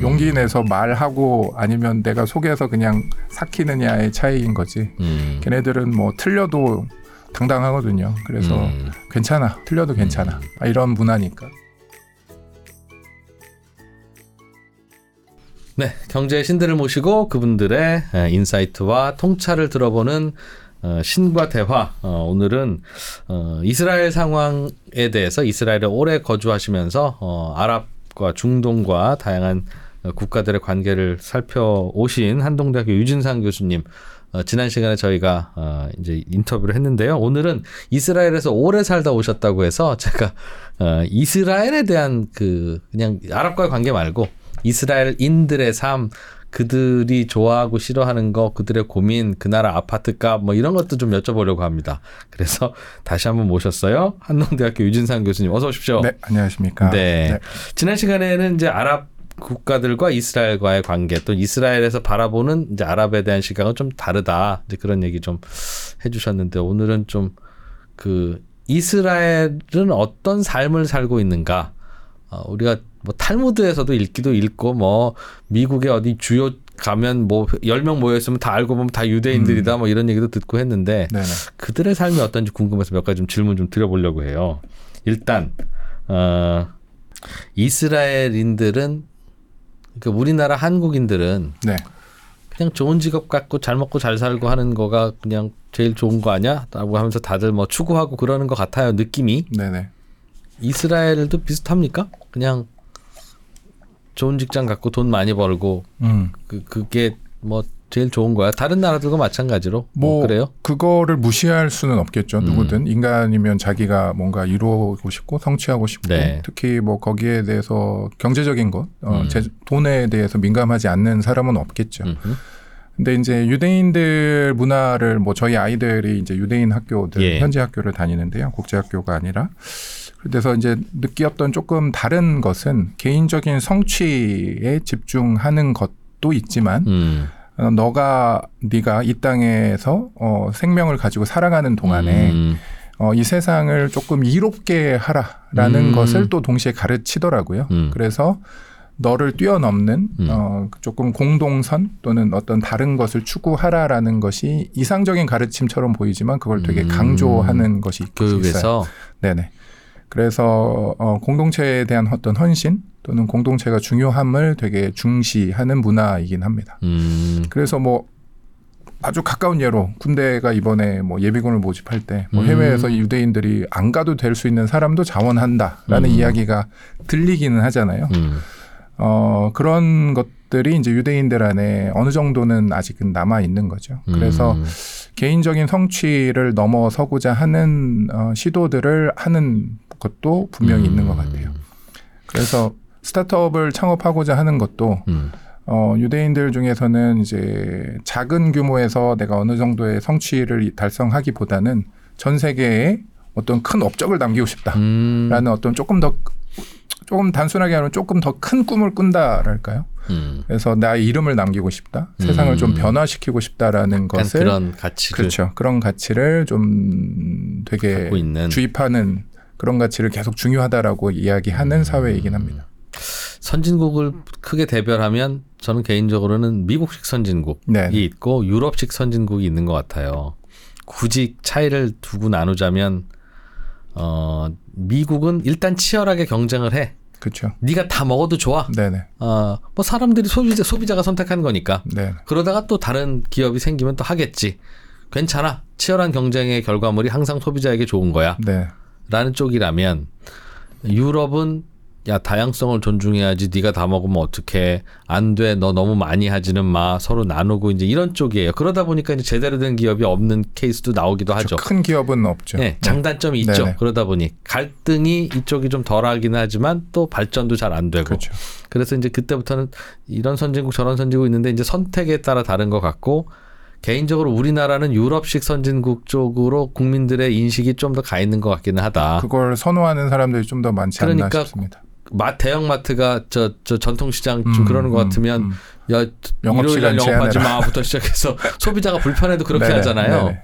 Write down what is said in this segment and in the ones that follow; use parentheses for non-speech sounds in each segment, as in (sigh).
용기 내서 말하고 아니면 내가 속에서 그냥 삭히느냐의 차이인 거지. 음. 걔네들은 뭐 틀려도 당당하거든요. 그래서 음. 괜찮아. 틀려도 괜찮아. 아, 이런 문화니까. 네, 경제의 신들을 모시고 그분들의 에, 인사이트와 통찰을 들어보는 어, 신과 대화. 어, 오늘은 어, 이스라엘 상황에 대해서 이스라엘에 오래 거주하시면서 어, 아랍과 중동과 다양한 어, 국가들의 관계를 살펴오신 한동대학교 유진상 교수님. 어, 지난 시간에 저희가 어, 이제 인터뷰를 했는데요. 오늘은 이스라엘에서 오래 살다 오셨다고 해서 제가 어, 이스라엘에 대한 그 그냥 아랍과의 관계 말고 이스라엘인들의 삶, 그들이 좋아하고 싫어하는 거, 그들의 고민, 그 나라 아파트 값 뭐 이런 것도 좀 여쭤보려고 합니다. 그래서 다시 한번 모셨어요. 한동대학교 유진상 교수님 어서 오십시오. 네, 안녕하십니까. 네. 지난 시간에는 이제 아랍 국가들과 이스라엘과의 관계 또 이스라엘에서 바라보는 이제 아랍에 대한 시각은 좀 다르다. 이제 그런 얘기 좀 해주셨는데 오늘은 좀 그 이스라엘은 어떤 삶을 살고 있는가? 어, 우리가 뭐 탈무드에서도 읽기도 읽고 뭐 미국의 어디 주요 가면 뭐 10명 모여 있으면 다 알고 보면 다 유대인들이다 뭐 이런 얘기도 듣고 했는데 네네. 그들의 삶이 어떤지 궁금해서 몇 가지 좀 질문 좀 드려보려고 해요. 일단 어 이스라엘인들은 그러니까 우리나라 한국인들은 네. 그냥 좋은 직업 갖고 잘 먹고 잘 살고 하는 거가 그냥 제일 좋은 거 아니야? 라고 하면서 다들 뭐 추구하고 그러는 것 같아요. 느낌이. 네네. 이스라엘도 비슷합니까? 그냥 좋은 직장 갖고 돈 많이 벌고 음. 그 그게 뭐 제일 좋은 거야. 다른 나라들과 마찬가지로 뭐, 뭐 그래요? 그거를 무시할 수는 없겠죠. 음. 누구든 인간이면 자기가 뭔가 이루고 싶고 성취하고 싶고 네. 특히 뭐 거기에 대해서 경제적인 것, 어, 음. 제, 돈에 대해서 민감하지 않는 사람은 없겠죠. 음흠. 근데 이제 유대인들 문화를 뭐 저희 아이들이 이제 유대인 학교들 예. 현지 학교를 다니는데요. 국제 학교가 아니라 그래서 이제 느끼었던 조금 다른 것은 개인적인 성취에 집중하는 것도 있지만 음. 어, 너가 네가 이 땅에서 어, 생명을 가지고 살아가는 동안에 음. 어, 이 세상을 조금 이롭게 하라라는 음. 것을 또 동시에 가르치더라고요. 음. 그래서 너를 뛰어넘는 음. 어, 조금 공동선 또는 어떤 다른 것을 추구하라라는 것이 이상적인 가르침처럼 보이지만 그걸 되게 음. 강조하는 것이 있어요. 교육에서 네네. 그래서 어, 공동체에 대한 어떤 헌신 또는 공동체가 중요함을 되게 중시하는 문화이긴 합니다. 음. 그래서 뭐 아주 가까운 예로 군대가 이번에 뭐 예비군을 모집할 때뭐 음. 해외에서 유대인들이 안 가도 될 수 있는 사람도 자원한다라는 음. 이야기가 들리기는 하잖아요. 음. 어 그런 것 들이 이제 유대인들 안에 어느 정도는 아직은 남아 있는 거죠. 그래서 음. 개인적인 성취를 넘어서고자 하는 어, 시도들을 하는 것도 분명히 있는 것 같아요. 그래서 스타트업을 창업하고자 하는 것도 음. 어, 유대인들 중에서는 이제 작은 규모에서 내가 어느 정도의 성취를 달성하기보다는 전 세계에 어떤 큰 업적을 남기고 싶다라는 음. 어떤 조금 더 조금 단순하게 하면 조금 더 큰 꿈을 꾼다랄까요? 음. 그래서 나의 이름을 남기고 싶다, 세상을 좀 변화시키고 싶다라는 것을 그런 가치를 그렇죠. 그런 가치를 좀 되게 주입하는 그런 가치를 계속 중요하다라고 이야기하는 사회이긴 합니다. 선진국을 크게 대별하면 저는 개인적으로는 미국식 선진국이 네. 있고 유럽식 선진국이 있는 것 같아요. 굳이 차이를 두고 나누자면 어 미국은 일단 치열하게 경쟁을 해. 그렇죠. 네가 다 먹어도 좋아. 네네. 어뭐 사람들이 소비자 소비자가 선택한 거니까. 네. 그러다가 또 다른 기업이 생기면 또 하겠지. 괜찮아. 치열한 경쟁의 결과물이 항상 소비자에게 좋은 거야. 네. 라는 쪽이라면 유럽은 야 다양성을 존중해야지 네가 다 먹으면 어떡해 안 돼 너 너무 많이 하지는 마 서로 나누고 이제 이런 쪽이에요 그러다 보니까 이제 제대로 된 기업이 없는 케이스도 나오기도 하죠 큰 기업은 없죠. 네, 장단점이 있죠 네네. 그러다 보니 갈등이 이쪽이 좀 덜하기는 하지만 또 발전도 잘 안 되고 그렇죠. 그래서 이제 그때부터는 이런 선진국 저런 선진국 있는데 이제 선택에 따라 다른 것 같고 개인적으로 우리나라는 유럽식 선진국 쪽으로 국민들의 인식이 좀 더 가 있는 것 같기는 하다. 그걸 선호하는 사람들이 좀 더 많지 않나 그러니까 싶습니다. 마 대형 마트가 저 저 전통시장 좀 음, 그러는 것 음, 같으면 음. 야 영업시간 일요일날 영업하지. 마부터 시작해서 (laughs) 소비자가 불편해도 그렇게 네네, 하잖아요. 네네.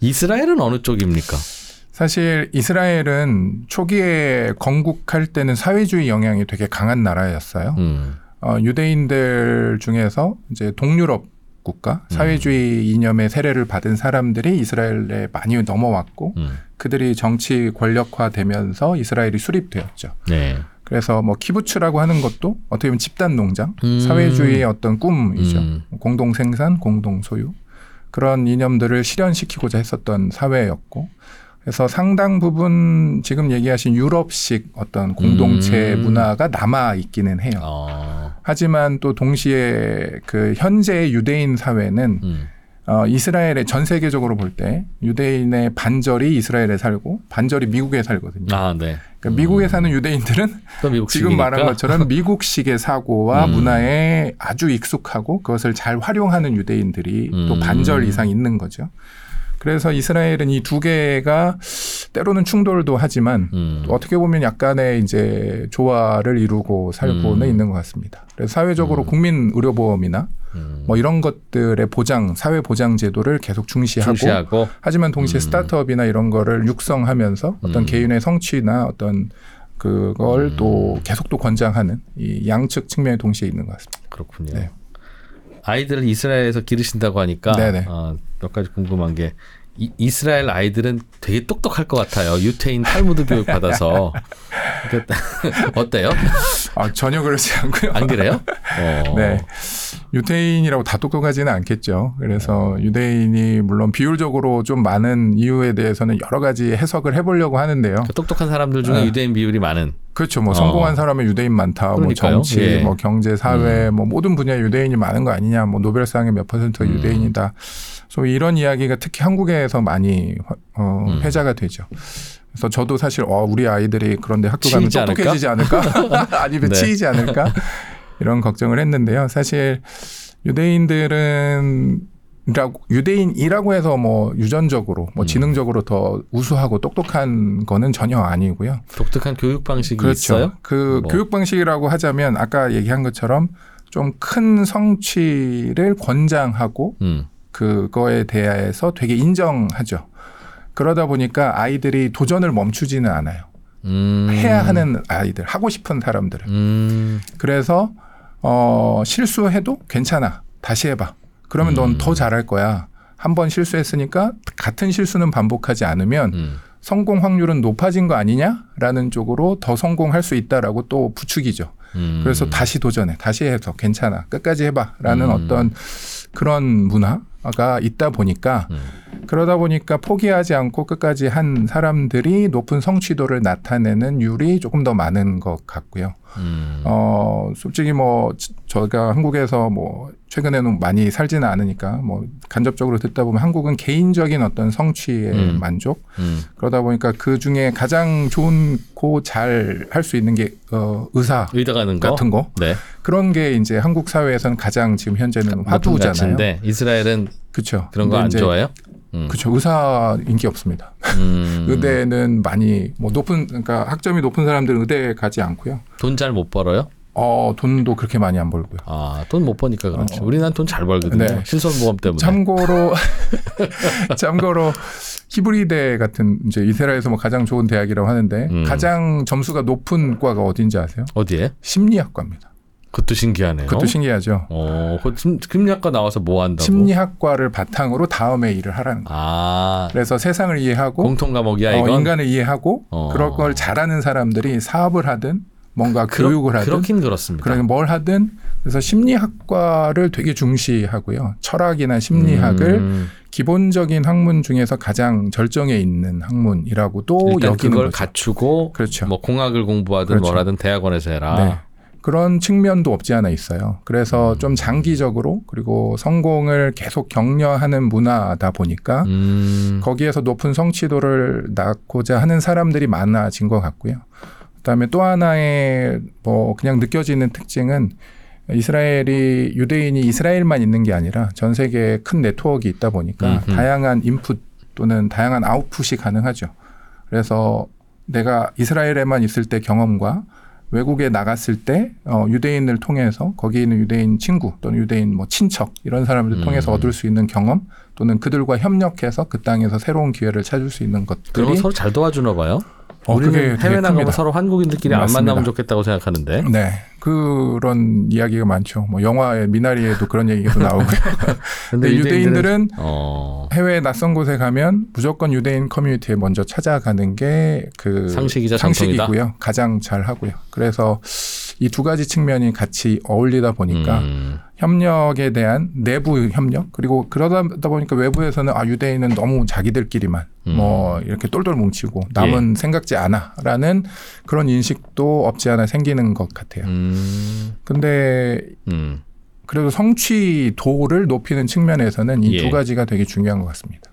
이스라엘은 어느 쪽입니까? 사실 이스라엘은 초기에 건국할 때는 사회주의 영향이 되게 강한 나라였어요. 음, 어, 유대인들 중에서 이제 동유럽 국가 사회주의 이념의 세례를 받은 사람들이 이스라엘에 많이 넘어왔고 음. 그들이 정치 권력화되면서 이스라엘이 수립되었죠. 네. 그래서 뭐 키부츠라고 하는 것도 어떻게 보면 집단 농장, 음. 사회주의의 어떤 꿈이죠. 음. 공동 생산, 공동 소유 그런 이념들을 실현시키고자 했었던 사회였고, 그래서 상당 부분 지금 얘기하신 유럽식 어떤 공동체 음. 문화가 남아 있기는 해요. 어. 하지만 또 동시에 그 현재의 유대인 사회는 음. 어, 이스라엘의 전 세계적으로 볼 때 유대인의 반절이 이스라엘에 살고 반절이 미국에 살거든요. 아, 네. 그러니까 미국에 사는 유대인들은 (laughs) 또 지금 말한 것처럼 (laughs) 미국식의 사고와 음. 문화에 아주 익숙하고 그것을 잘 활용하는 유대인들이 또 음. 반절 이상 있는 거죠. 그래서 이스라엘은 이 두 개가 때로는 충돌도 하지만 음. 또 어떻게 보면 약간의 이제 조화를 이루고 살고는 음. 있는 것 같습니다. 그래서 사회적으로 국민 의료보험이나 음. 뭐 이런 것들의 보장, 사회 보장 제도를 계속 중시하고, 중시하고 하지만 동시에 음. 스타트업이나 이런 거를 육성하면서 어떤 음. 개인의 성취나 어떤 그걸 음. 또 계속 또 권장하는 이 양측 측면이 동시에 있는 것 같습니다. 그렇군요. 네. 아이들을 이스라엘에서 기르신다고 하니까. 어, 몇 가지 궁금한 게 이, 이스라엘 아이들은 되게 똑똑할 것 같아요. 유태인 탈무드 교육 (laughs) 받아서 그러니까 (laughs) 어때요? 아, 전혀 그렇지 않고요. 안 그래요? (laughs) 어. 네. 유대인이라고 다 똑똑하지는 않겠죠. 그래서 유대인이 물론 비율적으로 좀 많은 이유에 대해서는 여러 가지 해석을 해보려고 하는데요. 그 똑똑한 사람들 중에 네. 유대인 비율이 많은. 그렇죠. 뭐 어. 성공한 사람은 유대인 많다. 뭐 그러니까요. 정치, 예. 음. 뭐 경제, 사회, 뭐 모든 분야에 유대인이 많은 거 아니냐. 뭐 노벨상의 몇 퍼센트가 음. 유대인이다. 소위 이런 이야기가 특히 한국에서 많이 화- 어, 음. 회자가 되죠. 그래서 저도 사실 어, 우리 아이들이 그런데 학교 가면 치이지 않을까? 똑똑해지지 않을까? (laughs) (laughs) 아니면 네. 치이지 않을까? 이런 걱정을 했는데요. 사실 유대인들은 유대인이라고 해서 뭐 유전적으로 뭐 음. 지능적으로 더 우수하고 똑똑한 거는 전혀 아니고요. 독특한 교육 방식이 그렇죠. 있어요? 그 뭐. 교육 방식이라고 하자면 아까 얘기한 것처럼 좀 큰 성취를 권장하고 음. 그거에 대해서 되게 인정하죠. 그러다 보니까 아이들이 도전을 멈추지는 않아요. 음. 해야 하는 아이들, 하고 싶은 사람들은. 음. 그래서 어 실수해도 괜찮아. 다시 해봐. 그러면 음. 넌더 잘할 거야. 한 번 실수했으니까 같은 실수는 반복하지 않으면 음. 성공 확률은 높아진 거 아니냐라는 쪽으로 더 성공할 수 있다라고 또 부추기죠. 음. 그래서 다시 도전해, 다시 해서 괜찮아, 끝까지 해봐라는 음. 어떤 그런 문화가 있다 보니까 음. 그러다 보니까 포기하지 않고 끝까지 한 사람들이 높은 성취도를 나타내는 율이 조금 더 많은 것 같고요. 음. 어, 솔직히 뭐, 저- 저희가 한국에서 뭐, 최근에는 많이 살지는 않으니까 뭐, 간접적으로 듣다 보면 한국은 개인적인 어떤 성취의 음. 만족, 음. 그러다 보니까 그 중에 가장 좋은 고 잘 할 수 있는 게, 어, 의사 의대 가는 거. 같은 거. 네. 그런 게 이제 한국 사회에서는 가장 지금 현재는 화두잖아요. 이스라엘은 그렇죠. 그런 거 안 좋아해요? 음. 그렇죠. 의사 인기 없습니다. 음. (laughs) 의대는 많이 뭐 높은 그러니까 학점이 높은 사람들은 의대 가지 않고요. 돈 잘 못 벌어요? 어, 돈도 그렇게 많이 안 벌고요. 아, 돈 못 버니까 그렇지. 우리나라 돈잘 벌거든요. 네. 실손보험 때문에. 참고로 (laughs) 참고로 히브리대 같은 이제 이스라엘에서 뭐 가장 좋은 대학이라고 하는데 음. 가장 점수가 높은 과가 어딘지 아세요? 어디에? 심리학과입니다. 그것도 신기하네요. 그것도 신기하죠. 어, 그 심- 심리학과 나와서 뭐 한다고? 심리학과를 바탕으로 다음에 일을 하라는 거예요. 아, 그래서 세상을 이해하고 공통 과목이야 어, 이건. 인간을 이해하고 어. 그럴 걸 잘하는 사람들이 사업을 하든 뭔가 그렇- 교육을 하든 그렇긴 그렇습니다. 그러면 뭘 하든 그래서 심리학과를 되게 중시하고요. 철학이나 심리학을 음, 기본적인 학문 중에서 가장 절정에 있는 학문이라고도 여기는 그걸 거죠. 갖추고 그렇죠. 뭐 공학을 공부하든 그렇죠. 뭐라든 대학원에서 해라. 네. 그런 측면도 없지 않아 있어요. 그래서 음. 좀 장기적으로 그리고 성공을 계속 격려하는 문화다 보니까 음, 거기에서 높은 성취도를 낳고자 하는 사람들이 많아진 것 같고요. 그다음에 또 하나의 뭐 그냥 느껴지는 특징은 이스라엘이 유대인이 이스라엘만 있는 게 아니라 전 세계에 큰 네트워크가 있다 보니까 음흠. 다양한 인풋 또는 다양한 아웃풋이 가능하죠. 그래서 내가 이스라엘에만 있을 때 경험과 외국에 나갔을 때 어, 유대인을 통해서 거기 있는 유대인 친구 또는 유대인 뭐 친척 이런 사람들 을 음. 통해서 얻을 수 있는 경험 또는 그들과 협력해서 그 땅에서 새로운 기회를 찾을 수 있는 것들이 거 서로 잘 도와주나 봐요. 어, 우리는 해외 나가면. 서로 한국인들끼리 안 맞습니다. 만나면 좋겠다고 생각하는데. 네 그런 이야기가 많죠. 뭐 영화의 미나리에도 그런 얘기가 나오고요. (laughs) 근데 유대인들은 어, 해외 낯선 곳에 가면 무조건 유대인 커뮤니티에 먼저 찾아가는 게 그 상식이자 상식이고요. 가장 잘 하고요. 그래서 이 두 가지 측면이 같이 어울리다 보니까 음, 협력에 대한 내부 협력 그리고 그러다 보니까 외부에서는 아 유대인은 너무 자기들끼리만 음. 뭐 이렇게 똘똘 뭉치고 남은 생각지 않아라는 그런 인식도 없지 않아 생기는 것 같아요. 음, 근데 음. 그래도 성취도를 높이는 측면에서는 이 예. 두 가지가 되게 중요한 것 같습니다.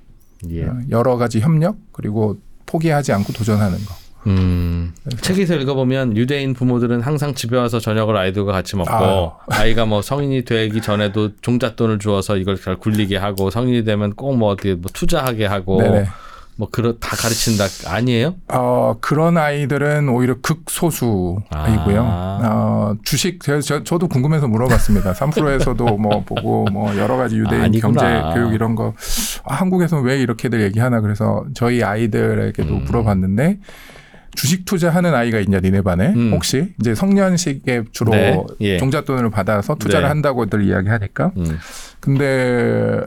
예. 어, 여러 가지 협력 그리고 포기하지 않고 도전하는 거. 음, 책에서 읽어보면 유대인 부모들은 항상 집에 와서 저녁을 아이들과 같이 먹고 아. 아이가 뭐 성인이 되기 전에도 종잣돈을 주어서 이걸 잘 굴리게 하고 성인이 되면 꼭 뭐 어떻게 뭐 투자하게 하고 네네. 뭐 그런 다 가르친다 아니에요? 어, 그런 아이들은 오히려 극소수이고요. 아. 어, 주식, 저, 저, 저도 궁금해서 물어봤습니다. (laughs) 3프로에서도 뭐 보고 뭐 여러 가지 유대인 아니구나. 경제 교육 이런 거 아, 한국에서는 왜 이렇게들 얘기하나 그래서 저희 아이들에게도 음. 물어봤는데 주식 투자하는 아이가 있냐 니네 반에 음. 혹시 이제 성년식에 주로 네, 예. 종잣돈을 받아서 투자를 네. 한다고들 이야기하니까 음. 근데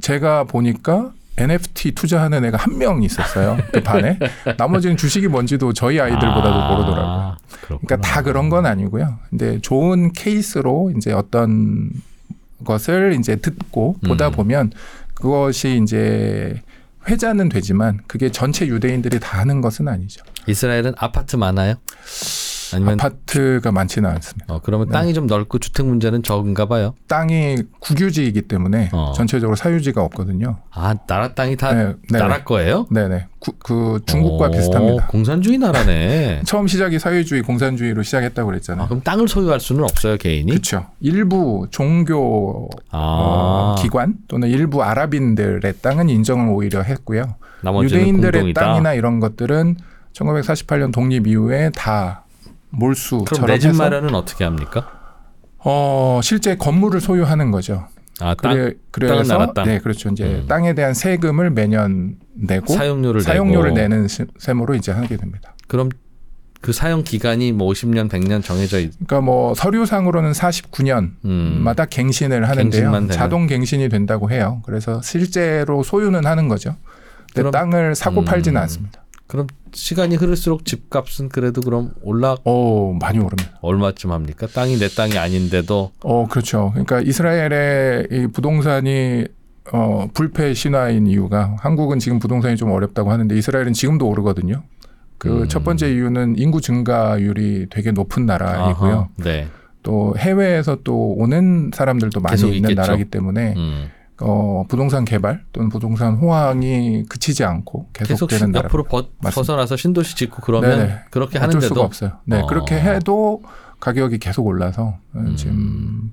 제가 보니까 NFT 투자하는 애가 한 명 있었어요. 그 반에. (laughs) 나머지는 주식이 뭔지도 저희 아이들보다도 아, 모르더라고요. 그렇구나. 그러니까 다 그런 건 아니고요. 근데 좋은 케이스로 이제 어떤 것을 이제 듣고 보다 음. 보면 그것이 이제 회자는 되지만 그게 전체 유대인들이 다 하는 것은 아니죠. 이스라엘은 아파트 많아요? 아니면 아파트가 많지는 않습니다. 어, 그러면 땅이 좀 넓고 주택 문제는 적은가 봐요. 땅이 국유지이기 때문에 어. 전체적으로 사유지가 없거든요. 아 나라 땅이 다 네, 네. 나라 거예요? 네네. 구- 그 중국과 오, 비슷합니다. 공산주의 나라네. (laughs) 처음 시작이 사회주의, 공산주의로 시작했다고 아, 그랬잖아요. 그럼 땅을 소유할 수는 없어요 개인이? 그렇죠. 일부 종교 아 어, 기관 또는 일부 아랍인들의 땅은 인정을 오히려 했고요. 유대인들의 공동이다. 땅이나 이런 것들은 1948년 독립 이후에 다 몰수처럼 그럼 내집 해서 마련은 어떻게 합니까? 어, 실제 건물을 소유하는 거죠. 아, 땅 그래, 그래서. 네, 그렇죠. 이제 음. 땅에 대한 세금을 매년 내고 사용료를 사용료를 내고. 내는 시- 셈으로 이제 하게 됩니다. 그럼 그 사용 기간이 뭐 50년, 100년 정해져 있. 그러니까 뭐 서류상으로는 49년마다 음. 갱신을 하는데요. 자동 갱신이 된다고 해요. 그래서 실제로 소유는 하는 거죠. 근데 그럼- 땅을 사고 음. 팔지는 않습니다. 그럼 시간이 흐를수록 집값은 그래도 그럼 올라 오, 많이 오릅니다. 얼마쯤 합니까? 땅이 내 땅이 아닌데도 어, 그렇죠. 그러니까 이스라엘의 이 부동산이 어, 불패 신화인 이유가 한국은 지금 부동산이 좀 어렵다고 하는데 이스라엘은 지금도 오르거든요. 그 음. 첫 번째 이유는 인구 증가율이 되게 높은 나라이고요. 아하, 네. 또 해외에서 또 오는 사람들도 많이 있는 있겠죠. 나라이기 때문에 음. 어, 부동산 개발 또는 부동산 호황이 그치지 않고 계속 계속되는 신- 나라. 앞으로 벗. 벗어나서 신도시 짓고 그러면 네네. 그렇게 어쩔 수가 하는데도 없어요. 네, 어. 그렇게 해도 가격이 계속 올라서 어, 음. 지금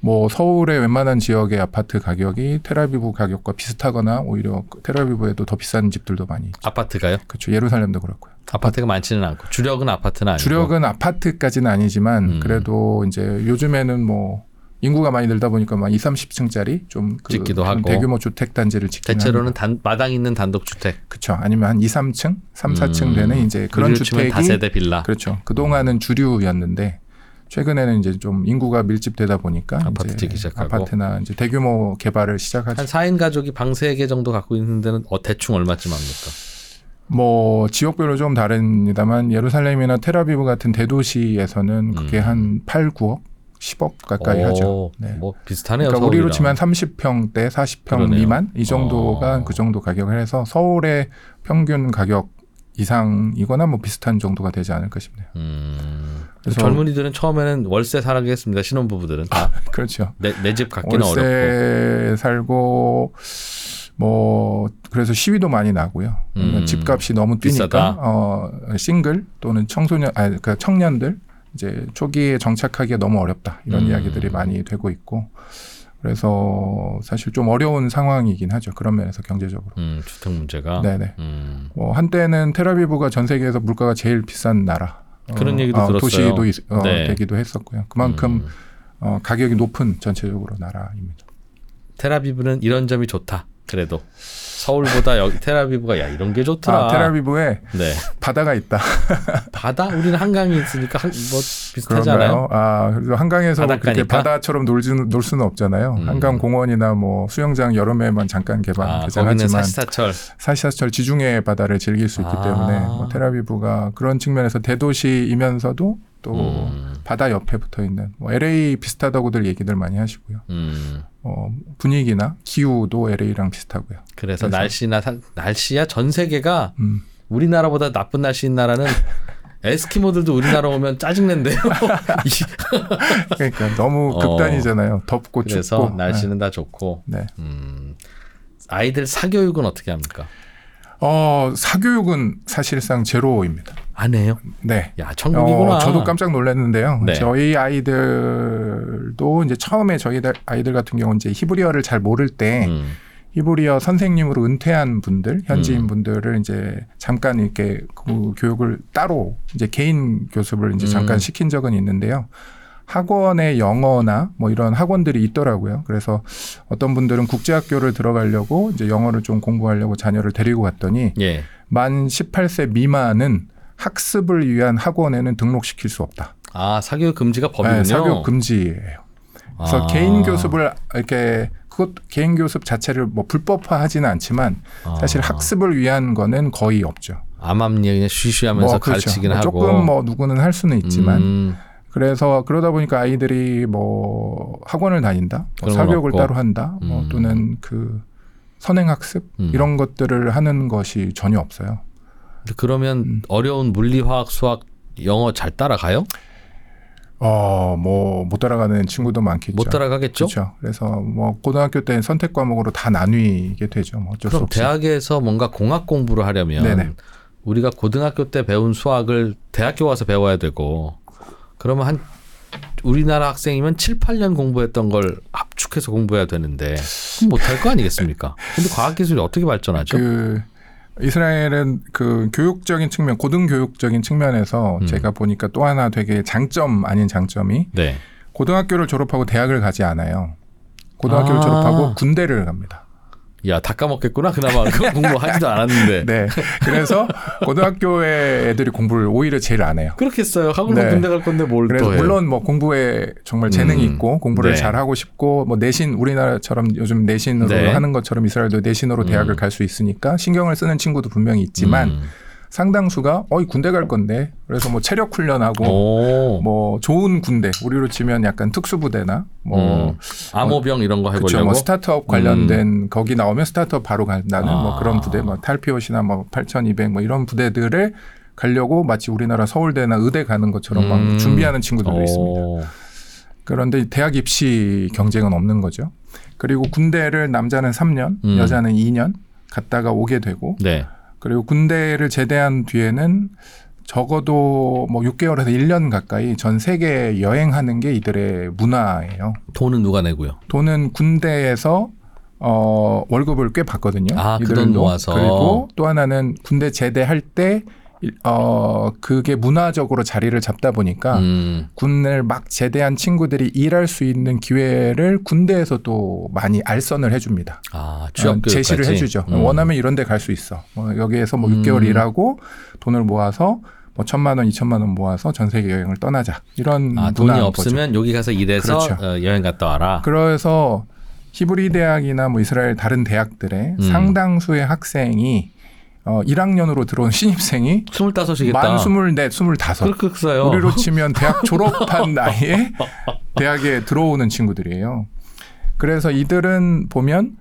뭐 서울의 웬만한 지역의 아파트 가격이 테라비브 가격과 비슷하거나 오히려 테라비브에도 더 비싼 집들도 많이 있죠. 아파트가요? 그렇죠. 예루살렘도 그렇고요. 아파트가 많지는 않고 주력은 아파트는 아니고 주력은 아파트까지는 아니지만 음. 그래도 이제 요즘에는 뭐 인구가 많이 늘다 보니까 막 2, 30층짜리 좀 그 짓기도 좀 하고. 대규모 주택 단지를 짓기는 대체로는 단, 마당 있는 단독 주택 그렇죠. 아니면 한 2, 3층, 3, 4층 음. 되는 이제 그런 주택이 다세대 빌라 그렇죠. 그동안은 주류였는데 최근에는 이제 좀 인구가 밀집되다 보니까 아파트 짓기 시작하고. 아파트나 이제 대규모 개발을 시작하죠. 한 4인 가족이 방 3개 정도 갖고 있는 데는 어, 대충 얼마쯤 합니까? 뭐 지역별로 좀 다릅니다만 예루살렘이나 테라비브 같은 대도시에서는 그게 음. 한 8, 9억, 10억 가까이 오, 하죠. 네. 뭐 비슷하네요. 그러니까 우리로 서울이랑. 치면 30평대, 40평 그러네요. 미만 이 정도가 어. 그 정도 가격을 해서 서울의 평균 가격 이상이거나 뭐 비슷한 정도가 되지 않을까 싶네요. 음, 그래서- 젊은이들은 처음에는 월세 살아겠습니다. 신혼부부들은 다. (laughs) 그렇죠. 내집 갖기는 월세 어렵고. 살고 뭐 그래서 시위도 많이 나고요. 음, 집값이 너무 뛰니까 비싸다. 어 싱글 또는 청소년 아니 그 청년들 이제 초기에 정착하기가 너무 어렵다 이런 음. 이야기들이 많이 되고 있고 그래서 사실 좀 어려운 상황이긴 하죠. 그런 면에서 경제적으로. 음, 주택 문제가. 네네. 음, 뭐 한때는 테라비브가 전 세계에서 물가가 제일 비싼 나라. 그런 얘기도 들었어요. 도시도 있- 어, 네. 되기도 했었고요. 그만큼 음. 어, 가격이 높은 전체적으로 나라입니다. 테라비브는 이런 점이 좋다. 그래도 서울보다 여기 테라비브가 야 이런 게 좋더라. 아, 테라비브에 네. 바다가 있다. (laughs) 바다 우리는 한강이 있으니까 한, 뭐 비슷하잖아요. 아, 그래도 한강에서 뭐 그렇게 바닷가니까? 바다처럼 놀지는 놀 수는 없잖아요. 음. 한강 공원이나 뭐 수영장 여름에만 잠깐 개방 아, 거기는 사시사철. 사시사철 지중해 바다를 즐길 수 있기 아. 때문에 뭐 테라비브가 그런 측면에서 대도시이면서도 또 음. 바다 옆에 붙어 있는 뭐 LA 비슷하다고들 얘기들 많이 하시고요. 음. 어, 분위기나 기후도 LA랑 비슷하고요. 그래서 그래서- 날씨나 사- 날씨야 전 세계가 음. 우리나라보다 나쁜 날씨인 나라는 (laughs) 에스키모들도 우리나라 오면 짜증낸대요. (laughs) 이- 그러니까 너무 어. 극단이잖아요. 덥고 그래서 춥고. 날씨는 다 좋고. 네. 음. 아이들 사교육은 어떻게 합니까? 어, 사교육은 사실상 제로입니다. 안 해요? 네. 야 천국이구나. 어, 저도 깜짝 놀랐는데요. 네. 저희 아이들도 이제 처음에 저희 아이들 같은 경우는 이제 히브리어를 잘 모를 때 음. 히브리어 선생님으로 은퇴한 분들, 현지인 음. 분들을 이제 잠깐 이렇게 그 교육을 따로 이제 개인 교습을 이제 음. 잠깐 시킨 적은 있는데요. 학원의 영어나 뭐 이런 학원들이 있더라고요. 그래서 어떤 분들은 국제학교를 들어가려고 이제 영어를 좀 공부하려고 자녀를 데리고 갔더니 예. 만 18세 미만은 학습을 위한 학원에는 등록시킬 수 없다. 아 사교육 금지가 법이군요. 네, 사교육 금지예요. 그래서 아. 개인 교습을 이렇게 그것 개인 교습 자체를 뭐 불법화하지는 않지만 사실 아. 학습을 위한 거는 거의 없죠. 암암리에 그냥 쉬쉬하면서 뭐 그렇죠. 가르치긴 뭐 하고. 조금 뭐 누구는 할 수는 있지만 음. 그래서 그러다 보니까 아이들이 뭐 학원을 다닌다, 뭐 사교육을 없고. 따로 한다, 뭐 음. 또는 그 선행 학습 음. 이런 것들을 하는 것이 전혀 없어요. 그러면 음. 어려운 물리, 화학, 수학, 영어 잘 따라가요? 어, 뭐 못 따라가는 친구도 많겠죠. 못 따라가겠죠? 그렇죠. 그래서 뭐 고등학교 때 선택 과목으로 다 나뉘게 되죠. 뭐 어쩔 수 그럼. 대학에서 뭔가 공학 공부를 하려면 네네. 우리가 고등학교 때 배운 수학을 대학교 와서 배워야 되고 그러면 한 우리나라 학생이면 7, 8년 공부했던 걸 압축해서 공부해야 되는데 못할 거 아니겠습니까? 근데 과학 기술이 어떻게 발전하죠? 그 이스라엘은 그 교육적인 측면, 고등교육적인 측면에서 음. 제가 보니까 또 하나 되게 장점 아닌 장점이 네. 고등학교를 졸업하고 대학을 가지 않아요. 고등학교를 아. 졸업하고 군대를 갑니다. 야, 다 까먹겠구나. 그나마 그 공부하지도 않았는데. 네. 그래서 고등학교의 애들이 공부를 오히려 제일 안 해요. 그렇겠어요. 하고 네. 군대 갈 건데 뭘 그래서? 물론 뭐 공부에 정말 재능이 음. 있고 공부를 네. 잘 하고 싶고 뭐 내신 우리나라처럼 요즘 내신으로 네. 하는 것처럼 이스라엘도 내신으로 대학을 음. 갈수 있으니까 신경을 쓰는 친구도 분명히 있지만 음. 상당수가 어이 군대 갈 건데 그래서 뭐 체력 훈련하고 오. 뭐 좋은 군대 우리로 치면 약간 특수부대나 뭐 음. 암호병 이런 거. 해보려고. 뭐 스타트업 관련된 거기 나오면 스타트업 바로 간다는 아. 뭐 그런 부대, 뭐 탈피옷이나 뭐 8,200 뭐 이런 부대들을 가려고 마치 우리나라 서울대나 의대 가는 것처럼 막 음. 준비하는 친구들도 있습니다. 오. 그런데 대학 입시 경쟁은 없는 거죠. 그리고 군대를 남자는 3년, 음. 여자는 2년 갔다가 오게 되고 네. 그리고 군대를 제대한 뒤에는 적어도 뭐 6개월에서 1년 가까이 전 세계 여행하는 게 이들의 문화예요. 돈은 누가 내고요? 돈은 군대에서 어 월급을 꽤 받거든요. 아, 그돈. 모아서. 그리고 또 하나는 군대 제대할 때 어, 그게 문화적으로 자리를 잡다 보니까 음. 군을 막 제대한 친구들이 일할 수 있는 기회를 군대에서 또 많이 알선을 해줍니다. 아, 취업 어. 제시를 해주죠. 음. 원하면 이런 데 갈 수 있어. 뭐 여기에서 뭐 음. 6개월 일하고 돈을 모아서 뭐 천만 원, 이천만 원 모아서 전 세계 여행을 떠나자. 이런 아, 돈이 문화인 거죠. 없으면 여기 가서 일해서 그렇죠. 어, 여행 갔다 와라. 그래서 히브리 대학이나 뭐 이스라엘 다른 대학들의 음. 상당수의 학생이 어 1학년으로 들어온 신입생이 스물다섯이겠다. 만 스물넷, 스물다섯. 그렇게 써요. 우리로 치면 대학 졸업한 나이에 (laughs) 대학에 들어오는 친구들이에요. 그래서 이들은 보면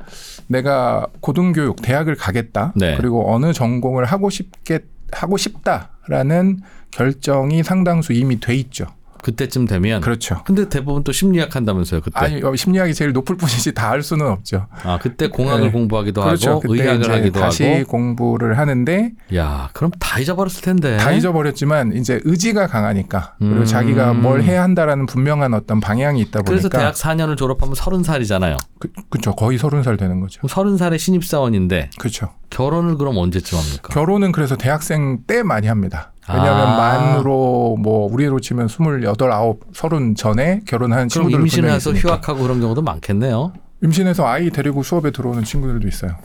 내가 고등교육 대학을 가겠다. 네. 그리고 어느 전공을 하고 싶게 하고 싶다라는 결정이 상당수 이미 돼 있죠. 그때쯤 되면. 그렇죠. 근데 대부분 또 심리학 한다면서요, 그때. 아니 어, 심리학이 제일 높을 뿐이지 다 할 수는 없죠. 아, 그때 공학을 네. 공부하기도 그렇죠. 하고 의학을 하기도 다시 하고. 공부를 하는데 야, 그럼 다 잊어버렸을 텐데. 다 잊어버렸지만 이제 의지가 강하니까 그리고 음. 자기가 뭘 해야 한다라는 분명한 어떤 방향이 있다 보니까 그래서 대학 4년을 졸업하면 서른 살이잖아요. 그, 그렇죠. 거의 서른 살 되는 거죠. 서른 살의 신입사원인데 그렇죠. 결혼을 그럼 언제쯤 합니까? 결혼은 그래서 대학생 때 많이 합니다. 왜냐하면 아. 만으로 뭐 우리로 치면 스물여덟 아홉 서른 전에 그럼 친구들 임신해서. 휴학하고 그런 경우도 많겠네요. 임신해서 아이 데리고 수업에 들어오는 친구들도 있어요.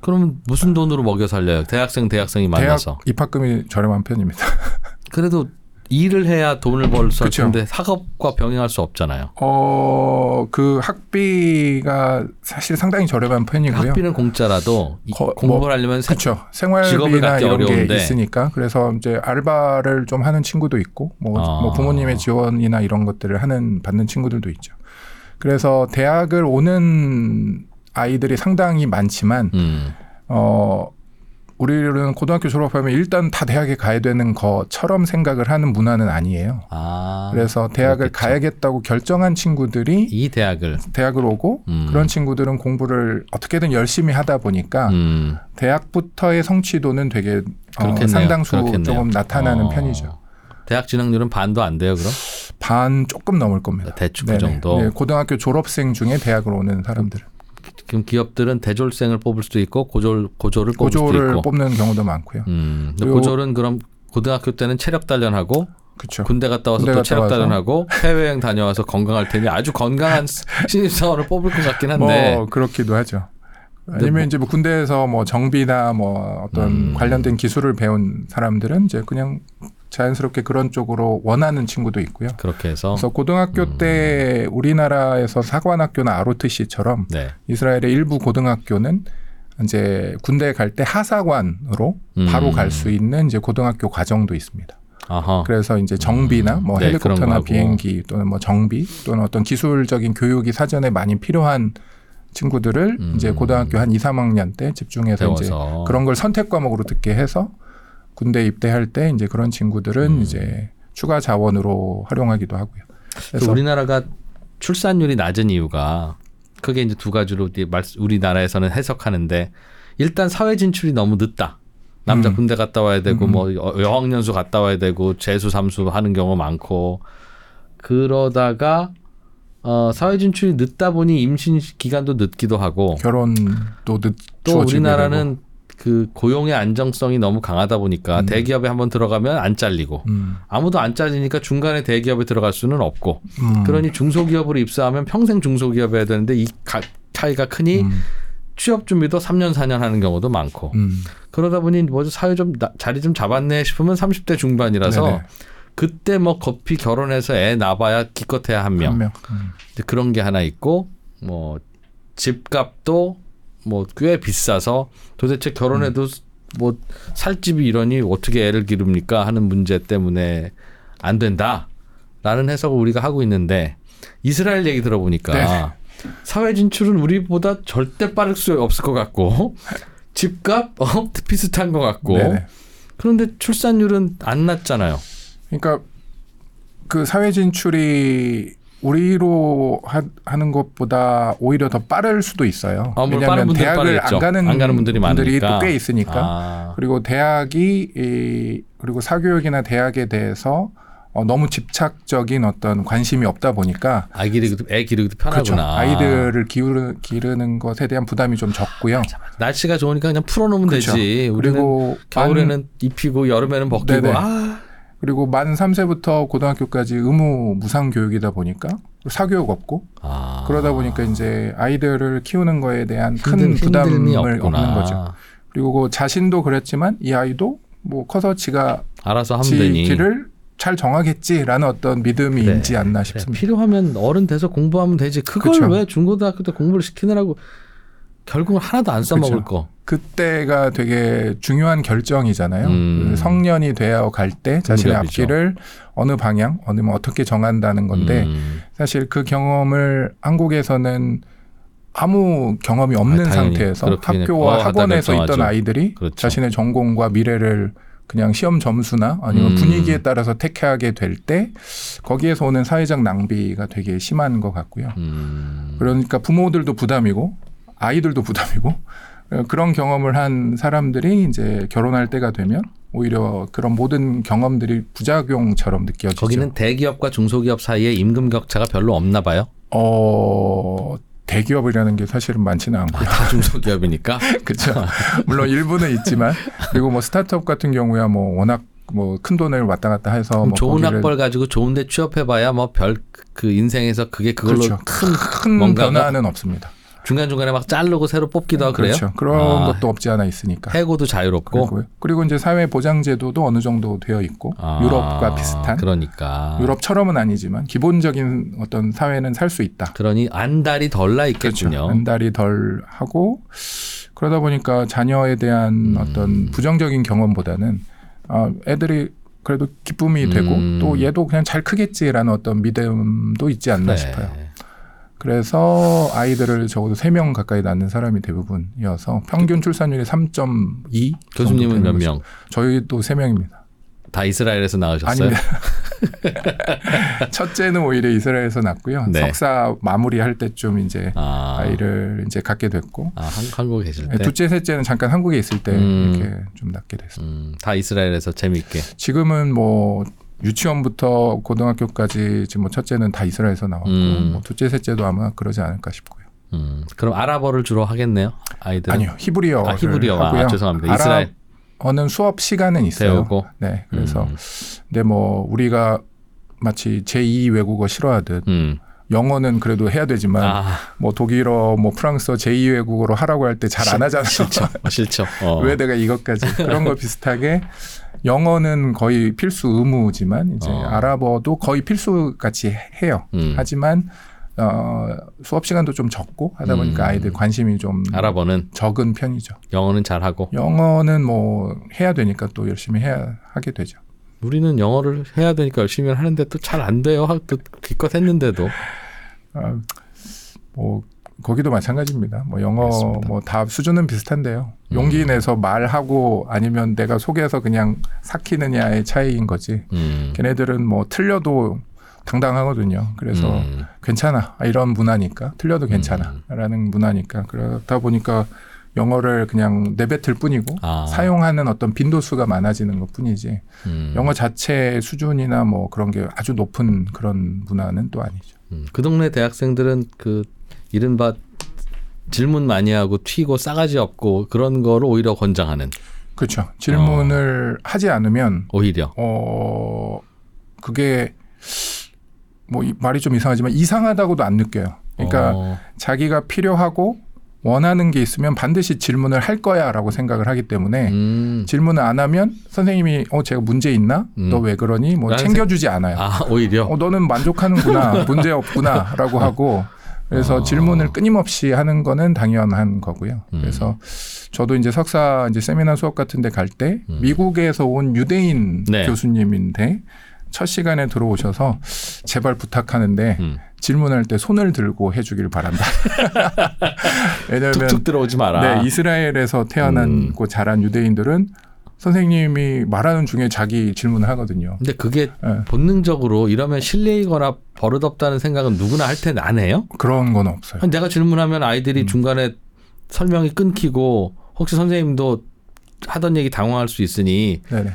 그러면 무슨 돈으로 먹여 살려요? 대학생 대학생이 만나서. 대학 입학금이 저렴한 편입니다. (laughs) 그래도 일을 해야 돈을 벌 수. 있는데 학업과 병행할 수 없잖아요. 어, 그 학비가 사실 상당히 저렴한 편이고요. 학비는 공짜라도 이- 거- 공부를 뭐, 하려면 세- 그렇죠. 생활비나 이런 어려운데. 게 있으니까 그래서 이제 알바를 좀 하는 친구도 있고 뭐, 아. 뭐 부모님의 지원이나 이런 것들을 하는 받는 친구들도 있죠. 그래서 대학을 오는 아이들이 상당히 많지만 음. 어 우리는 고등학교 졸업하면 일단 다 대학에 가야 되는 것처럼 생각을 하는 문화는 아니에요. 아. 그래서 대학을 그렇겠죠. 가야겠다고 결정한 친구들이 이 대학을 대학을 오고 음. 그런 친구들은 공부를 어떻게든 열심히 하다 보니까 음. 대학부터의 성취도는 되게 어. 상당수 그렇겠네요. 조금 나타나는 어. 편이죠. 대학 진학률은 반도 안 돼요, 그럼? 반 조금 넘을 겁니다. 대충 그. 정도. 네, 고등학교 졸업생 중에 대학을 오는 사람들 지금 기업들은 대졸생을 뽑을 수도 있고 고졸 고졸을 뽑을 수도 있고. 뽑는 경우도 많고요. 음. 고졸은 그럼 고등학교 때는 체력 단련하고 그렇죠. 군대 갔다 와서 군대 또 갔다 체력 와서. 단련하고 해외여행 다녀와서 건강할 테니 아주 건강한 (laughs) 신입사원을 뽑을 것 같긴 한데 뭐 그렇기도 하죠. 아니면 뭐- 이제 뭐 군대에서 뭐 정비나 뭐 어떤 음. 관련된 기술을 배운 사람들은 이제 그냥 자연스럽게 그런 쪽으로 원하는 친구도 있고요. 그렇게 해서 그래서 고등학교 음. 때 우리나라에서 사관학교나 ROTC처럼 네. 이스라엘의 일부 고등학교는 이제 군대 갈 때 하사관으로 음. 바로 갈 수 있는 이제 고등학교 과정도 있습니다. 아하. 그래서 이제 정비나 뭐 네, 헬리콥터나. 비행기 또는 뭐 정비 또는 어떤 기술적인 교육이 사전에 많이 필요한 친구들을 음. 이제 고등학교 한 2, 3학년 때 집중해서 이제 배워서 그런 걸 선택 과목으로 듣게 해서 군대 입대할 때 이제 그런 친구들은 음. 이제 추가 자원으로 활용하기도 하고요. 또 그래서 우리나라가 출산율이 낮은 이유가 크게 이제 두 가지로 우리나라에서는 해석하는데 일단 사회 진출이 너무 늦다. 남자 음. 군대 갔다 와야 되고 음. 뭐 여- 여학년수 갔다 와야 되고 재수 삼수 하는 경우 많고 그러다가 어 사회 진출이 늦다 보니 임신 기간도 늦기도 하고 결혼도 늦 또 우리나라는 그 고용의 안정성이 너무 강하다 보니까 음. 대기업에 한번 들어가면 안 잘리고 음, 아무도 안 잘리니까 중간에 대기업에 들어갈 수는 없고 음, 그러니 중소기업으로 입사하면 평생 중소기업에 해야 되는데 이 가- 차이가 크니 음, 취업 준비도 3년 4년 하는 경우도 많고 음, 그러다 보니 뭐 사회 좀 나- 자리 좀 잡았네 싶으면 30대 중반이라서 네네. 그때 뭐 급히 결혼해서 애 낳아봐야 기껏해야 한 명 한 명. 음. 그런 게 하나 있고 뭐 집값도 뭐 꽤 비싸서 도대체 결혼해도 음. 뭐 살 집이 이러니 어떻게 애를 기릅니까 하는 문제 때문에 안 된다라는 해석을 우리가 하고 있는데 이스라엘 얘기 들어보니까 네. 사회 진출은 우리보다 절대 빠를 수 없을 것 같고 집값 어 비슷한 것 같고 네네. 그런데 출산율은 안 낮잖아요. 그러니까 그 사회 진출이 우리로 하, 하는 것보다 오히려 더 빠를 수도 있어요. 아, 왜냐하면 대학을. 안 가는, 안 가는 분들이 많으니까. 또꽤 있으니까. 아, 그리고 대학이 이, 그리고 사교육이나 대학에 대해서 어, 너무 집착적인 어떤 관심이 없다 보니까 아이 기르기도 애 기르기도 그렇죠. 편하구나. 아이들을 기르, 기르는 것에 대한 부담이 좀 적고요. 날씨가 좋으니까 그냥 풀어놓으면 그렇죠. 되지. 그리고 겨울에는 만, 입히고 여름에는 벗기고 네네. 아 그리고 만 3세부터 고등학교까지 의무 무상 교육이다 보니까 사교육 없고 아. 그러다 보니까 이제 아이들을 키우는 거에 대한 큰 힘든- 부담을 힘듦이 없는 없구나. 거죠. 그리고 그 자신도 그랬지만 이 아이도 뭐 커서 지가 알아서 하면 지 되니. 길을 잘 정하겠지라는 어떤 믿음이 그래, 있지 않나 그래. 싶습니다. 필요하면 어른 돼서 공부하면 되지. 그걸 그쵸. 왜 중고등학교 때 공부를 시키느라고 결국은 하나도 안 써먹을 그쵸. 거. 그때가 되게 중요한 결정이잖아요. 음. 그 성년이 되어 갈 때 자신의. 앞길을 어느 방향, 어느 뭐 어떻게 정한다는 건데 음. 사실 그 경험을 한국에서는 아무 경험이 없는 아, 상태에서. 학교와 어, 학원에서 있던. 아이들이 그렇죠. 자신의 전공과 미래를 그냥 시험 점수나 아니면 음. 분위기에 따라서 택하게 될 때 거기에서 오는 사회적 낭비가 되게 심한 것 같고요. 음. 그러니까 부모들도 부담이고 아이들도 부담이고 어, 그런 경험을 한 사람들이 이제 결혼할 때가 되면 오히려 그런 모든 경험들이 부작용처럼 느껴지죠. 거기는 대기업과 중소기업 사이에 임금 격차가 별로 없나 봐요. 어 대기업이라는 게 사실은 많지는 않고요. 다 중소기업이니까. (laughs) 그렇죠. 물론 일부는 있지만 그리고 뭐 스타트업 같은 경우야 뭐 워낙 뭐 큰 돈을 왔다 갔다 해서 뭐 좋은 학벌 가지고 좋은데 취업해봐야 뭐 별 그 인생에서 그게 그걸로 그렇죠. 큰 큰 변화는 없습니다. 중간 중간에 막 자르고 새로 뽑기도 하고 그래요. 그렇죠. 그런 아, 것도 없지 않아 있으니까. 해고도 자유롭고 그리고요. 그리고 이제 사회 보장 제도도 어느 정도 되어 있고 아, 유럽과 비슷한 그러니까 유럽처럼은 아니지만 기본적인 어떤 사회는 살 수 있다. 그러니 안달이 덜나 그렇죠. 있겠군요. 안달이 덜 하고 그러다 보니까 자녀에 대한 음. 어떤 부정적인 경험보다는 아, 애들이 그래도 기쁨이 되고 음. 또 얘도 그냥 잘 크겠지라는 어떤 믿음도 있지 않나 네. 싶어요. 그래서 아이들을 적어도 세 명 가까이 낳는 사람이 대부분이어서 평균 출산율이 3.2 교수님은 몇 명? 저희도 세 명입니다. 다 이스라엘에서 나으셨어요? 아닙니다. (laughs) 첫째는 오히려 이스라엘에서 낳고요. 네. 석사 마무리할 때쯤 이제 아, 아이를 이제 갖게 됐고 아 한, 한국에 계실 때. 둘째, 셋째는 잠깐 한국에 있을 때 음. 이렇게 좀 낳게 됐어요. 음, 다 이스라엘에서 재미있게. 지금은 뭐 유치원부터 고등학교까지 지금 뭐 첫째는 다 이스라엘에서 나왔고 음. 뭐 둘째, 셋째도 아마 그러지 않을까 싶고요. 음, 그럼 아랍어를 주로 하겠네요. 아이들. 아니요, 히브리어를 아, 히브리어. 아. 죄송합니다. 이스라엘 아랍어는 수업 시간은 있어요. 배우고. 네, 그래서 음, 근데 뭐 우리가 마치 제2 외국어 싫어하듯 음. 영어는 그래도 해야 되지만 아, 뭐 독일어, 뭐 프랑스어 제2 외국어로 하라고 할 때 잘 안 하잖아요. 싫죠. 어, 싫죠. (laughs) 어. 왜 내가 이것까지 그런 거 비슷하게 영어는 거의 필수 의무지만 이제 어. 아랍어도 거의 필수 같이 해요. 음. 하지만 어, 수업 시간도 좀 적고 하다 보니까 음. 아이들 관심이 좀 아랍어는 적은 편이죠. 영어는 잘하고 영어는 뭐 해야 되니까 또 열심히 해야 하게 되죠. 우리는 영어를 해야 되니까 열심히 하는데 또 잘 안 돼요. 하- 또 기껏 했는데도. 아, 뭐 거기도 마찬가지입니다. 뭐 영어 알겠습니다. 뭐다 수준은 비슷한데요. 음. 용기 내서 말하고 아니면 내가 속에서 그냥 삭히느냐의 차이인 거지. 음. 걔네들은 뭐 틀려도 당당하거든요. 그래서 음. 괜찮아 아, 이런 문화니까 틀려도 괜찮아 라는 문화니까 그러다 보니까 영어를 그냥 내뱉을 뿐이고 아. 사용하는 어떤 빈도수가 많아지는 것 뿐이지 음. 영어 자체 수준이나 뭐 그런 게 아주 높은 그런 문화는 또 아니죠. 음, 그 동네 대학생들은 그 이른바 질문 많이 하고 튀고 싸가지 없고 그런 거를 오히려 권장하는 그렇죠. 질문을 어. 하지 않으면 오히려 어 그게 뭐 이- 말이 좀 이상하지만 이상하다고도 안 느껴요. 그러니까 어, 자기가 필요하고 원하는 게 있으면 반드시 질문을 할 거야라고 생각을 하기 때문에 음, 질문을 안 하면 선생님이 어 제가 문제 있나? 음. 너왜 그러니? 뭐 라는 챙겨주지 않아요. 아 오히려 어 너는 만족하는구나 문제 없구나라고 (laughs) 하고 그래서 어. 질문을 끊임없이 하는 거는 당연한 거고요. 음. 그래서 저도 이제 석사 이제 세미나 수업 같은 데 갈때 음. 미국에서 온 유대인 네. 교수님인데 첫 시간에 들어오셔서 제발 부탁하는데 음, 질문할 때 손을 들고 해주길 바란다. (laughs) (laughs) 왜냐하면 툭툭 들어오지 마라. 네, 이스라엘에서 태어나고 음. 자란 유대인들은 선생님이 말하는 중에 자기 질문을 하거든요. 근데 그게 예, 본능적으로 이러면 실례이거나 버릇없다는 생각은 누구나 할 텐데 안 해요? 그런 건 없어요. 내가 질문하면 아이들이 음. 중간에 설명이 끊기고 혹시 선생님도 하던 얘기 당황할 수 있으니 네네.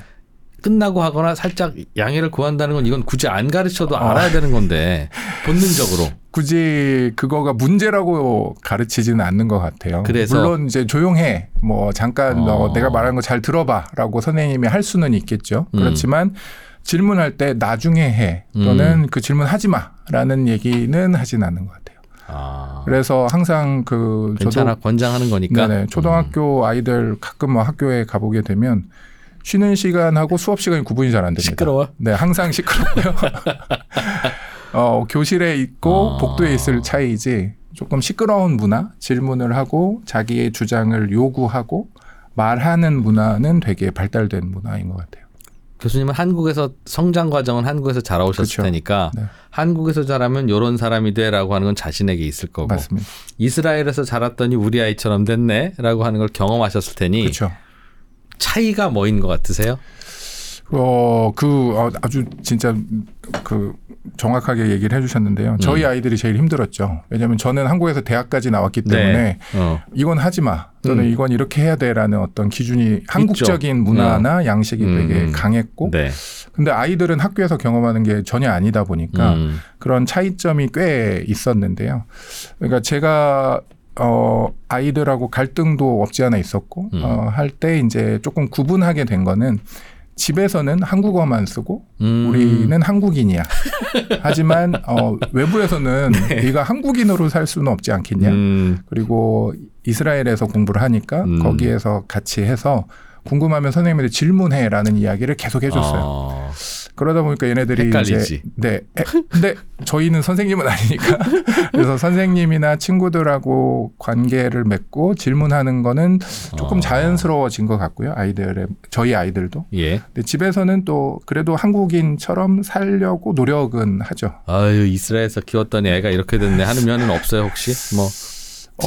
끝나고 하거나 살짝 양해를 구한다는 건 이건 굳이 안 가르쳐도 어. 알아야 되는 건데 (laughs) 본능적으로 굳이 그거가 문제라고 가르치지는 않는 것 같아요. 그래서? 물론 이제 조용해. 뭐 잠깐 어. 너 내가 말하는 거 잘 들어봐라고 선생님이 할 수는 있겠죠. 음. 그렇지만 질문할 때 나중에 해 또는 그 질문 하지 마라는 얘기는 하진 않는 것 같아요. 아, 그래서 항상 그 괜찮아 권장하는 거니까 네네. 초등학교 아이들 가끔 뭐 학교에 가보게 되면 쉬는 시간하고 수업 시간이 구분이 잘 안 됩니다. 시끄러워. 네, 항상 시끄럽고요. (laughs) 어, 교실에 있고 아. 복도에 있을 차이지 조금 시끄러운 문화, 질문을 하고 자기의 주장을 요구하고 말하는 문화는 되게 발달된 문화인 것 같아요. 교수님은 한국에서 성장 과정은 한국에서 자라오셨을 그렇죠. 테니까 네. 한국에서 자라면 요런 사람이 돼라고 하는 건 자신에게 있을 거고 맞습니다. 이스라엘에서 자랐더니 우리 아이처럼 됐네라고 하는 걸 경험하셨을 테니 그렇죠. 차이가 뭐인 것 같으세요? 어, 그 어, 아주 진짜 그 정확하게 얘기를 해주셨는데요. 저희 음. 아이들이 제일 힘들었죠. 왜냐하면 저는 한국에서 대학까지 나왔기 때문에 네. 어. 이건 하지 마. 또는 음. 이건 이렇게 해야 돼라는 어떤 기준이 한국적인 문화나 양식이 음, 되게 음. 강했고 네. 근데 아이들은 학교에서 경험하는 게 전혀 아니다 보니까 음. 그런 차이점이 꽤 있었는데요. 그러니까 제가 어 아이들하고 갈등도 없지 않아 있었고 음. 어, 할 때 이제 조금 구분하게 된 거는 집에서는 한국어만 쓰고 음. 우리는 한국인이야. (laughs) 하지만 어, 외부에서는 네가 한국인으로 살 수는 없지 않겠냐. 음. 그리고 이스라엘에서 공부를 하니까 음. 거기에서 같이 해서 궁금하면 선생님들이 질문해라는 이야기를 계속 해줬어요. 어. 그러다 보니까 얘네들이 헷갈리지. 이제 네, 에, 근데 저희는 선생님은 아니니까 (laughs) 그래서 선생님이나 친구들하고 관계를 맺고 질문하는 거는 조금 어. 자연스러워진 것 같고요. 아이들의 저희 아이들도. 예. 근데 집에서는 또 그래도 한국인처럼 살려고 노력은 하죠. 아유 이스라엘에서 키웠더니 애가 이렇게 됐네 하는 면은 없어요 혹시 뭐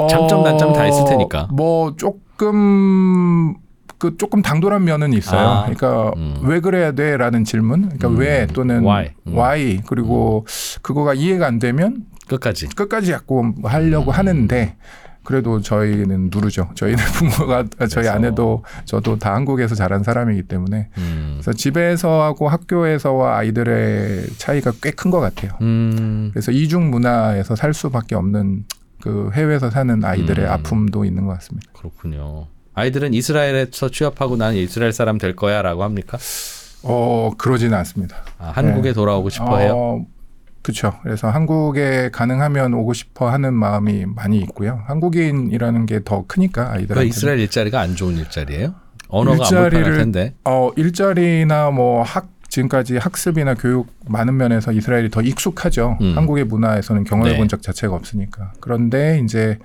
장점 단점 다 있을 테니까. 뭐 조금 그 조금 당돌한 면은 있어요. 아, 그러니까 음. 왜 그래야 돼라는 질문. 그러니까 음, 왜 또는 why. 음. why 그리고 그거가 이해가 안 되면 끝까지 끝까지 자꾸 하려고 음. 하는데 그래도 저희는 누르죠. 저희는 (laughs) 부모가 저희 그래서. 아내도 저도 다 한국에서 자란 사람이기 때문에 음. 그래서 집에서하고 학교에서와 아이들의 차이가 꽤 큰 것 같아요. 음. 그래서 이중 문화에서 살 수밖에 없는 그 해외에서 사는 아이들의 음. 아픔도 있는 것 같습니다. 그렇군요. 아이들은 이스라엘에서 취업하고 나는 이스라엘 사람 될 거야라고 합니까? 어 그러지는 않습니다. 아, 한국에 네. 돌아오고 싶어해요. 어, 그렇죠. 그래서 한국에 가능하면 오고 싶어 하는 마음이 많이 있고요. 한국인이라는 게 더 크니까 왜 아이들한테. 이스라엘 일자리가 안 좋은 일자리예요? 언어가 안 일자리를- 텐데. 어 일자리나 뭐 학 지금까지 학습이나 교육 많은 면에서 이스라엘이 더 익숙하죠. 음. 한국의 문화에서는 경험해 네. 본적 자체가 없으니까. 그런데 이제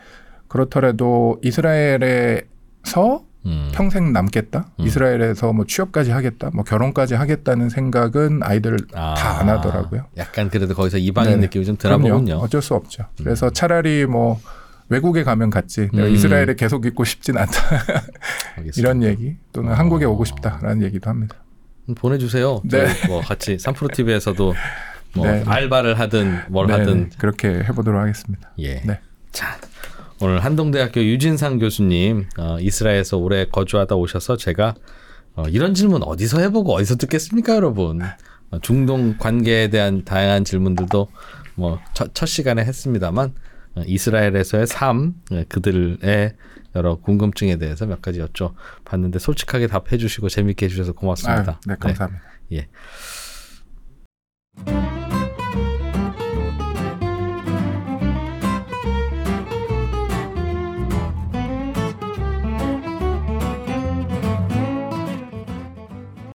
그렇더라도 이스라엘에 서 음. 평생 남겠다. 음. 이스라엘에서 뭐 취업까지 하겠다. 뭐 결혼까지 하겠다는 생각은 아이들 아, 다안 하더라고요. 약간 그래도 거기서 이방인 네네. 느낌이 좀 드나 그럼요. 보군요. 어쩔 수 없죠. 음. 그래서 차라리 뭐 외국에 가면 갔지. 내가 음. 이스라엘에 계속 있고 싶진 않다. (laughs) 이런 얘기 또는 어. 한국에 오고 싶다라는 얘기도 합니다. 음, 보내주세요. 네. 뭐 같이 삼프로 TV에서도 뭐 네. 알바를 하든 뭘 네, 하든 네. 그렇게 해보도록 하겠습니다. 예. 네. 자, 오늘 한동대학교 유진상 교수님 어, 이스라엘에서 오래 거주하다 오셔서 제가 어, 이런 질문 어디서 해보고 어디서 듣겠습니까, 여러분? 어, 중동 관계에 대한 다양한 질문들도 뭐첫 시간에 했습니다만 어, 이스라엘에서의 삶, 예, 그들의 여러 궁금증에 대해서 몇 가지 여쭤봤는데 솔직하게 답해주시고 재밌게 해주셔서 고맙습니다. 아유, 네, 감사합니다. 예.